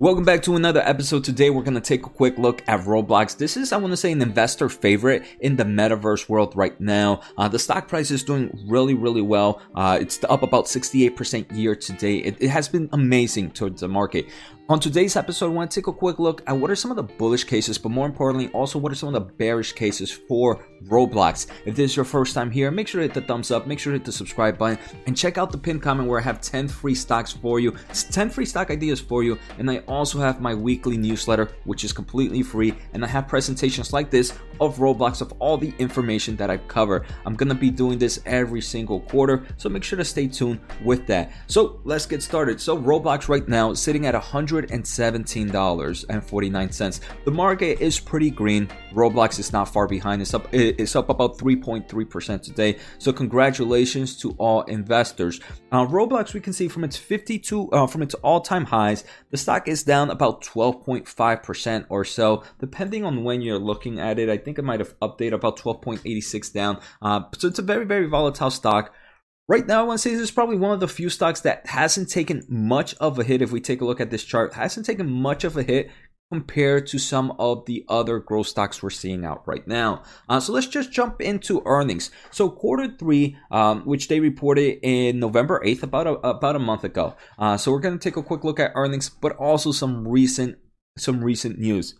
Welcome back to another episode. Today we're going to take a quick look at Roblox. This is, I want to say, an investor favorite in the metaverse world right now. Uh, the stock price is doing really, really well. Uh, it's up about 68% year to date. It, it has been amazing towards the market. On today's episode, I want to take a quick look at what are some of the bullish cases, but more importantly, also what are some of the bearish cases for Roblox. If this is your first time here, make sure to hit the thumbs up, make sure to hit the subscribe button, and check out the pinned comment where I have 10 free stocks for you, 10 free stock ideas for you, and I also have my weekly newsletter, which is completely free, and I have presentations like this of Roblox of all the information that I cover. I'm gonna be doing this every single quarter, so make sure to stay tuned with that. So let's get started. So Roblox right now sitting at 100 $117.49. The market is pretty green. Roblox is not far behind. It's up it's up about 3.3% today. So congratulations to all investors. Uh, Roblox we can see from its 52 uh, from its all-time highs, the stock is down about 12.5% or so depending on when you're looking at it. I think it might have updated about 12.86 down. Uh, so it's a very very volatile stock. Right now, I want to say this is probably one of the few stocks that hasn't taken much of a hit. If we take a look at this chart, hasn't taken much of a hit compared to some of the other growth stocks we're seeing out right now. Uh, so let's just jump into earnings. So quarter three, um, which they reported in November 8th, about a, about a month ago. Uh, so we're going to take a quick look at earnings, but also some recent some recent news.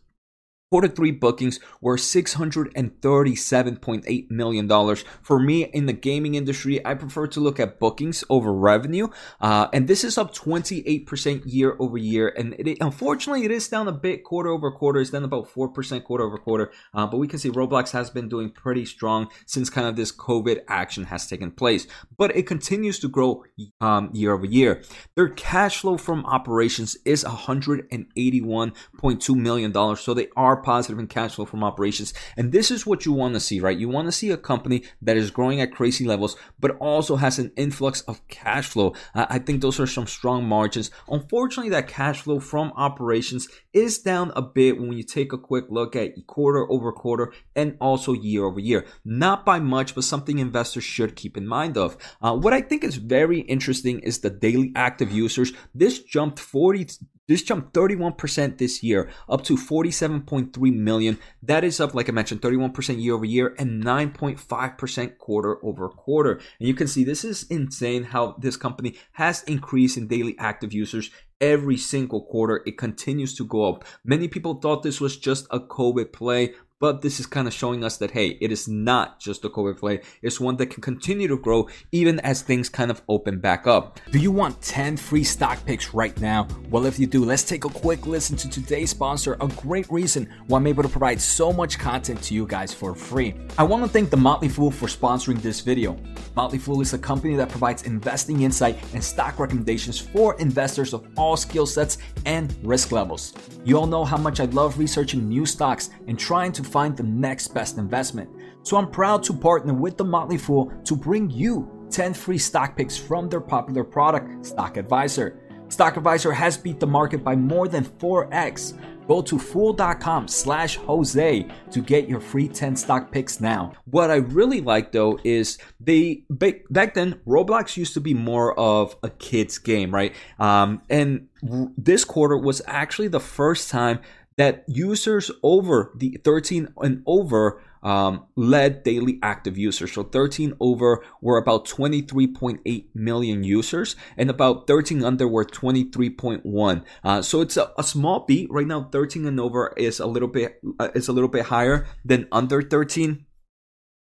Quarter three bookings were $637.8 million. For me in the gaming industry, I prefer to look at bookings over revenue. Uh, and this is up 28% year over year. And it, unfortunately, it is down a bit quarter over quarter. It's down about 4% quarter over quarter. Uh, but we can see Roblox has been doing pretty strong since kind of this COVID action has taken place. But it continues to grow um, year over year. Their cash flow from operations is $181.2 million. So they are positive in cash flow from operations. And this is what you want to see, right? You want to see a company that is growing at crazy levels, but also has an influx of cash flow. I think those are some strong margins. Unfortunately, that cash flow from operations is down a bit when you take a quick look at quarter over quarter and also year over year. Not by much, but something investors should keep in mind of. Uh, what I think is very interesting is the daily active users. This jumped 40 this jumped 31% this year, up to 47.3 million. That is up, like I mentioned, 31% year over year and 9.5% quarter over quarter. And you can see this is insane how this company has increased in daily active users every single quarter. It continues to go up. Many people thought this was just a COVID play, but this is kind of showing us that, hey, it is not just a COVID play. It's one that can continue to grow even as things kind of open back up. Do you want 10 free stock picks right now? Well, if you do, let's take a quick listen to today's sponsor, a great reason why I'm able to provide so much content to you guys for free. I want to thank The Motley Fool for sponsoring this video. Motley Fool is a company that provides investing insight and stock recommendations for investors of all skill sets and risk levels. You all know how much I love researching new stocks and trying to find the next best investment. So I'm proud to partner with the Motley Fool to bring you 10 free stock picks from their popular product, Stock Advisor. Stock Advisor has beat the market by more than 4x. Go to fool.com slash Jose to get your free 10 stock picks now. What I really like though is they back then Roblox used to be more of a kids game, right? Um, and this quarter was actually the first time that users over the 13 and over um, led daily active users. So 13 over were about 23.8 million users, and about 13 under were 23.1. Uh, so it's a, a, small beat right now. 13 and over is a little bit uh, is a little bit higher than under 13,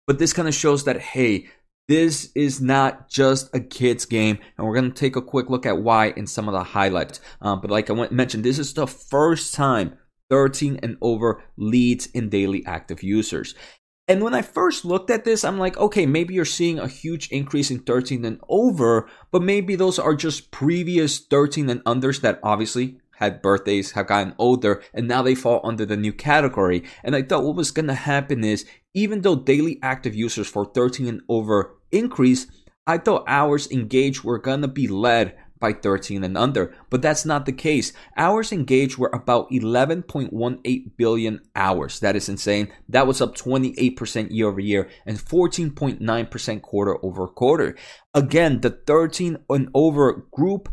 but this kind of shows that hey. This is not just a kids game, and we're going to take a quick look at why in some of the highlights. Um, but like I mentioned, this is the first time 13 and over leads in daily active users. And when I first looked at this, I'm like, okay, maybe you're seeing a huge increase in 13 and over, but maybe those are just previous 13 and unders that obviously had birthdays, have gotten older, and now they fall under the new category. And I thought what was to happen is even though daily active users for 13 and over increase, I thought hours engaged were to be led by 13 and under, but that's not the case. Hours engaged were about 11.18 billion hours. That is insane. That was up 28% year over year and 14.9% quarter over quarter. Again, the 13 and over group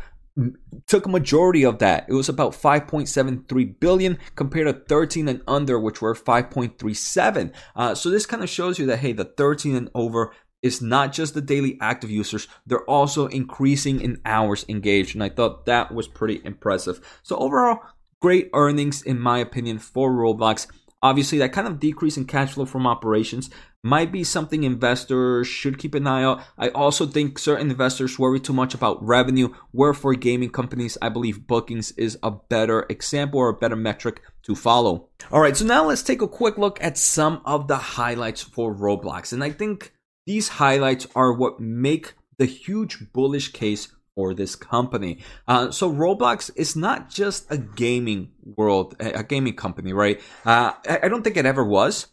took a majority of that. It was about 5.73 billion compared to 13 and under, which were 5.37. Uh, so this kind of shows you that hey, the 13 and over is not just the daily active users, they're also increasing in hours engaged. And I thought that was pretty impressive. So overall, great earnings in my opinion for Roblox. Obviously, that kind of decrease in cash flow from operations might be something investors should keep an eye out. I also think certain investors worry too much about revenue, where for gaming companies, I believe bookings is a better example or a better metric to follow. All right, so now let's take a quick look at some of the highlights for Roblox. And I think these highlights are what make the huge bullish case for this company. Uh, so Roblox is not just a gaming world, a gaming company, right? Uh, I don't think it ever was,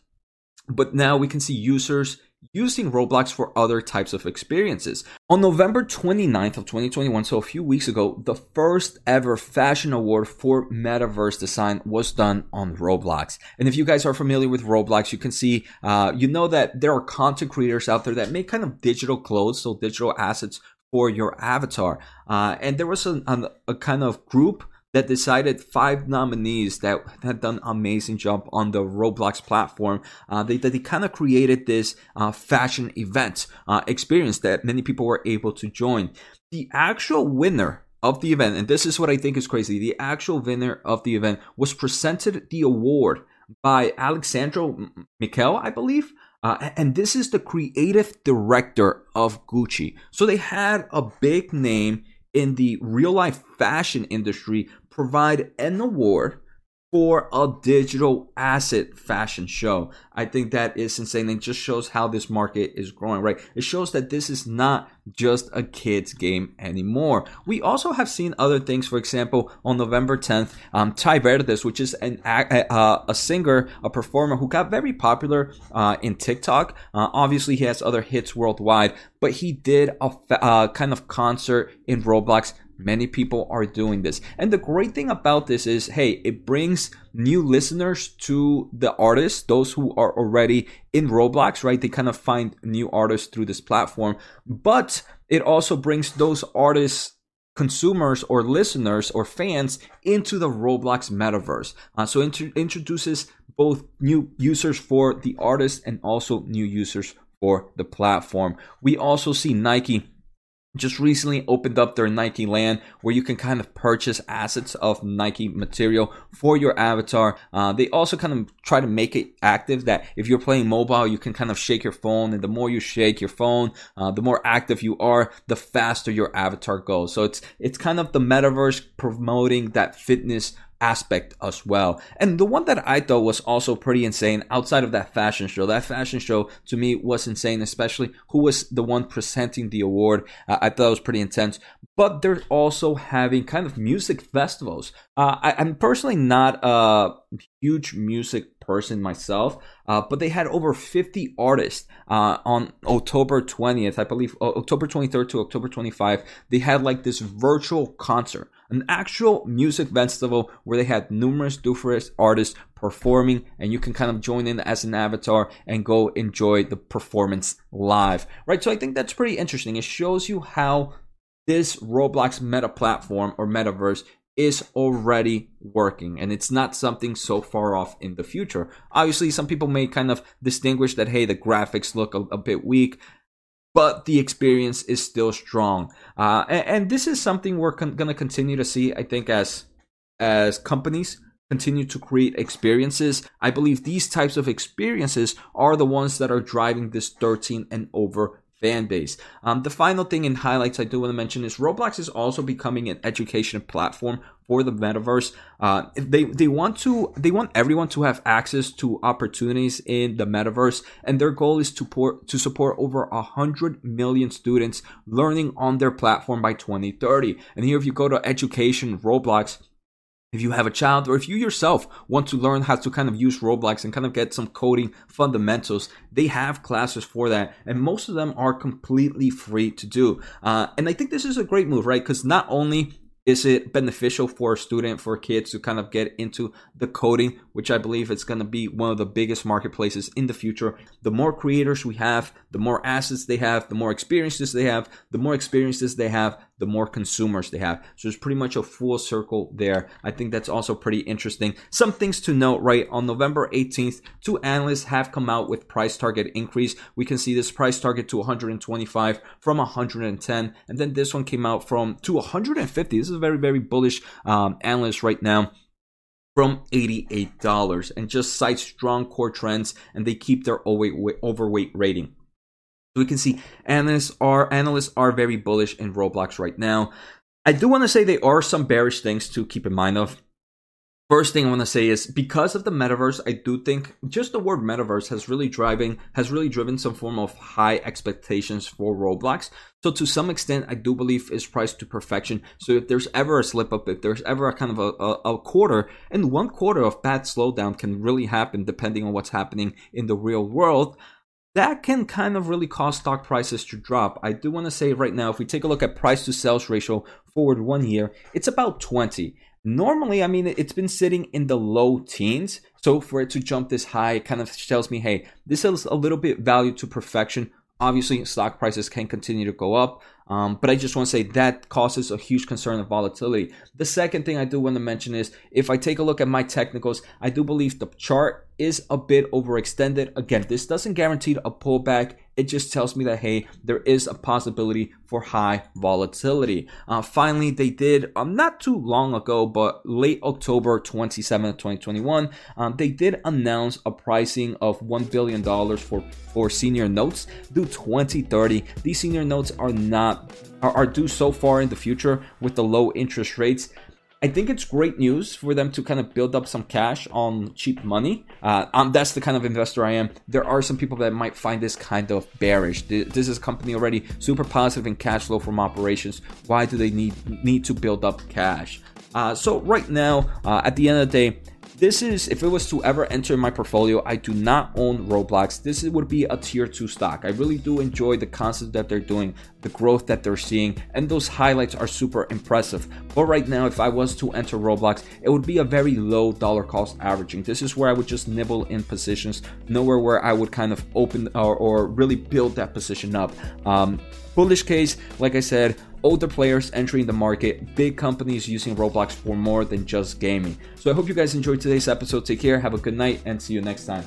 but now we can see users using Roblox for other types of experiences. On November 29th of 2021, so a few weeks ago, the first ever fashion award for metaverse design was done on Roblox. And if you guys are familiar with Roblox, you can see, uh, you know that there are content creators out there that make kind of digital clothes, so digital assets for your avatar. Uh, and there was a, a, a, kind of group that decided five nominees that had done amazing job on the Roblox platform. Uh, they, they kind of created this uh, fashion event uh, experience that many people were able to join. The actual winner of the event, and this is what I think is crazy, the actual winner of the event was presented the award by Alessandro Michele, I believe. Uh, and this is the creative director of Gucci. So they had a big name in the real life fashion industry provide an award for a digital asset fashion show. I think that is insane It just shows how this market is growing, right? It shows that this is not just a kid's game anymore. We also have seen other things. For example, on November 10th, um, Tai Verdes, which is an, a, a, singer, a performer who got very popular uh, in TikTok. Uh, obviously, he has other hits worldwide, but he did a uh, kind of concert in Roblox Many people are doing this. And the great thing about this is, hey, it brings new listeners to the artists, those who are already in Roblox, right? They kind of find new artists through this platform. But it also brings those artists consumers or listeners or fans into the Roblox metaverse. Uh, so it introduces both new users for the artist and also new users for the platform. We also see Nike just recently opened up their Nike Land where you can kind of purchase assets of Nike material for your avatar. Uh, they also kind of try to make it active that if you're playing mobile, you can kind of shake your phone, and the more you shake your phone, uh, the more active you are, the faster your avatar goes. So it's it's kind of the metaverse promoting that fitness aspect as well. And the one that I thought was also pretty insane outside of that fashion show, that fashion show to me was insane, especially who was the one presenting the award. Uh, I thought it was pretty intense. But they're also having kind of music festivals. Uh, I, am personally not a huge music person myself, uh, but they had over 50 artists uh, on October 20th, I believe, October 23rd to October 25th. They had like this virtual concert an actual music festival where they had numerous different artists performing and you can kind of join in as an avatar and go enjoy the performance live right so i think that's pretty interesting it shows you how this roblox meta platform or metaverse is already working and it's not something so far off in the future. Obviously, some people may kind of distinguish that, hey, the graphics look a, a bit weak but the experience is still strong. Uh, and, and, this is something we're con- going to continue to see, I think, as as companies continue to create experiences. I believe these types of experiences are the ones that are driving this 13 and over fan base. Um, the final thing in highlights I do want to mention is Roblox is also becoming an education platform for the metaverse. Uh, they they want to they want everyone to have access to opportunities in the metaverse, and their goal is to port, to support over hundred million students learning on their platform by 2030. And here, if you go to education Roblox if you have a child or if you yourself want to learn how to kind of use Roblox and kind of get some coding fundamentals, they have classes for that. And most of them are completely free to do. Uh, and I think this is a great move, right? Because not only is it beneficial for a student, for kids to kind of get into the coding, which I believe it's going to be one of the biggest marketplaces in the future? The more creators we have, the more assets they have, the more experiences they have, the more experiences they have, the more consumers they have. So it's pretty much a full circle there. I think that's also pretty interesting. Some things to note, right? On November 18th, two analysts have come out with price target increase. We can see this price target to 125 from 110, and then this one came out from to 150. This is a very very bullish um, analyst right now from $88 and just cite strong core trends and they keep their overweight rating. So we can see analysts are analysts are very bullish in Roblox right now. I do want to say there are some bearish things to keep in mind of. First thing I want to say is because of the metaverse, I do think just the word metaverse has really driving has really driven some form of high expectations for Roblox. So to some extent, I do believe is priced to perfection. So if there's ever a slip up, if there's ever a kind of a, a, a quarter, and one quarter of bad slowdown can really happen depending on what's happening in the real world that can kind of really cause stock prices to drop. I do want to say right now, if we take a look at price to sales ratio forward one year, it's about 20. Normally, I mean, it's been sitting in the low teens. So for it to jump this high, it kind of tells me, hey, this is a little bit value to perfection. Obviously, stock prices can continue to go up, um, but I just want to say that causes a huge concern of volatility. The second thing I do want to mention is if I take a look at my technicals, I do believe the chart is a bit overextended. Again, this doesn't guarantee a pullback. It just tells me that, hey, there is a possibility for high volatility. Uh, finally, they did, um, not too long ago, but late October 27, 2021, um, they did announce a pricing of $1 billion for, for senior notes due 2030. These senior notes are not are, due so far in the future with the low interest rates I think it's great news for them to kind of build up some cash on cheap money. Uh, um, that's the kind of investor I am. There are some people that might find this kind of bearish. This is a company already super positive in cash flow from operations. Why do they need need to build up cash? Uh, so right now, uh, at the end of the day, this is, if it was to ever enter my portfolio, I do not own Roblox. This would be a tier 2 stock. I really do enjoy the concept that they're doing, the growth that they're seeing, and those highlights are super impressive. But right now, if I was to enter Roblox, it would be a very low dollar cost averaging. This is where I would just nibble in positions, nowhere where I would kind of open or, or really build that position up. Um, bullish case, like I said, older players entering the market, big companies using Roblox for more than just gaming. So I hope you guys enjoyed today's episode. Take care, have a good night, and see you next time.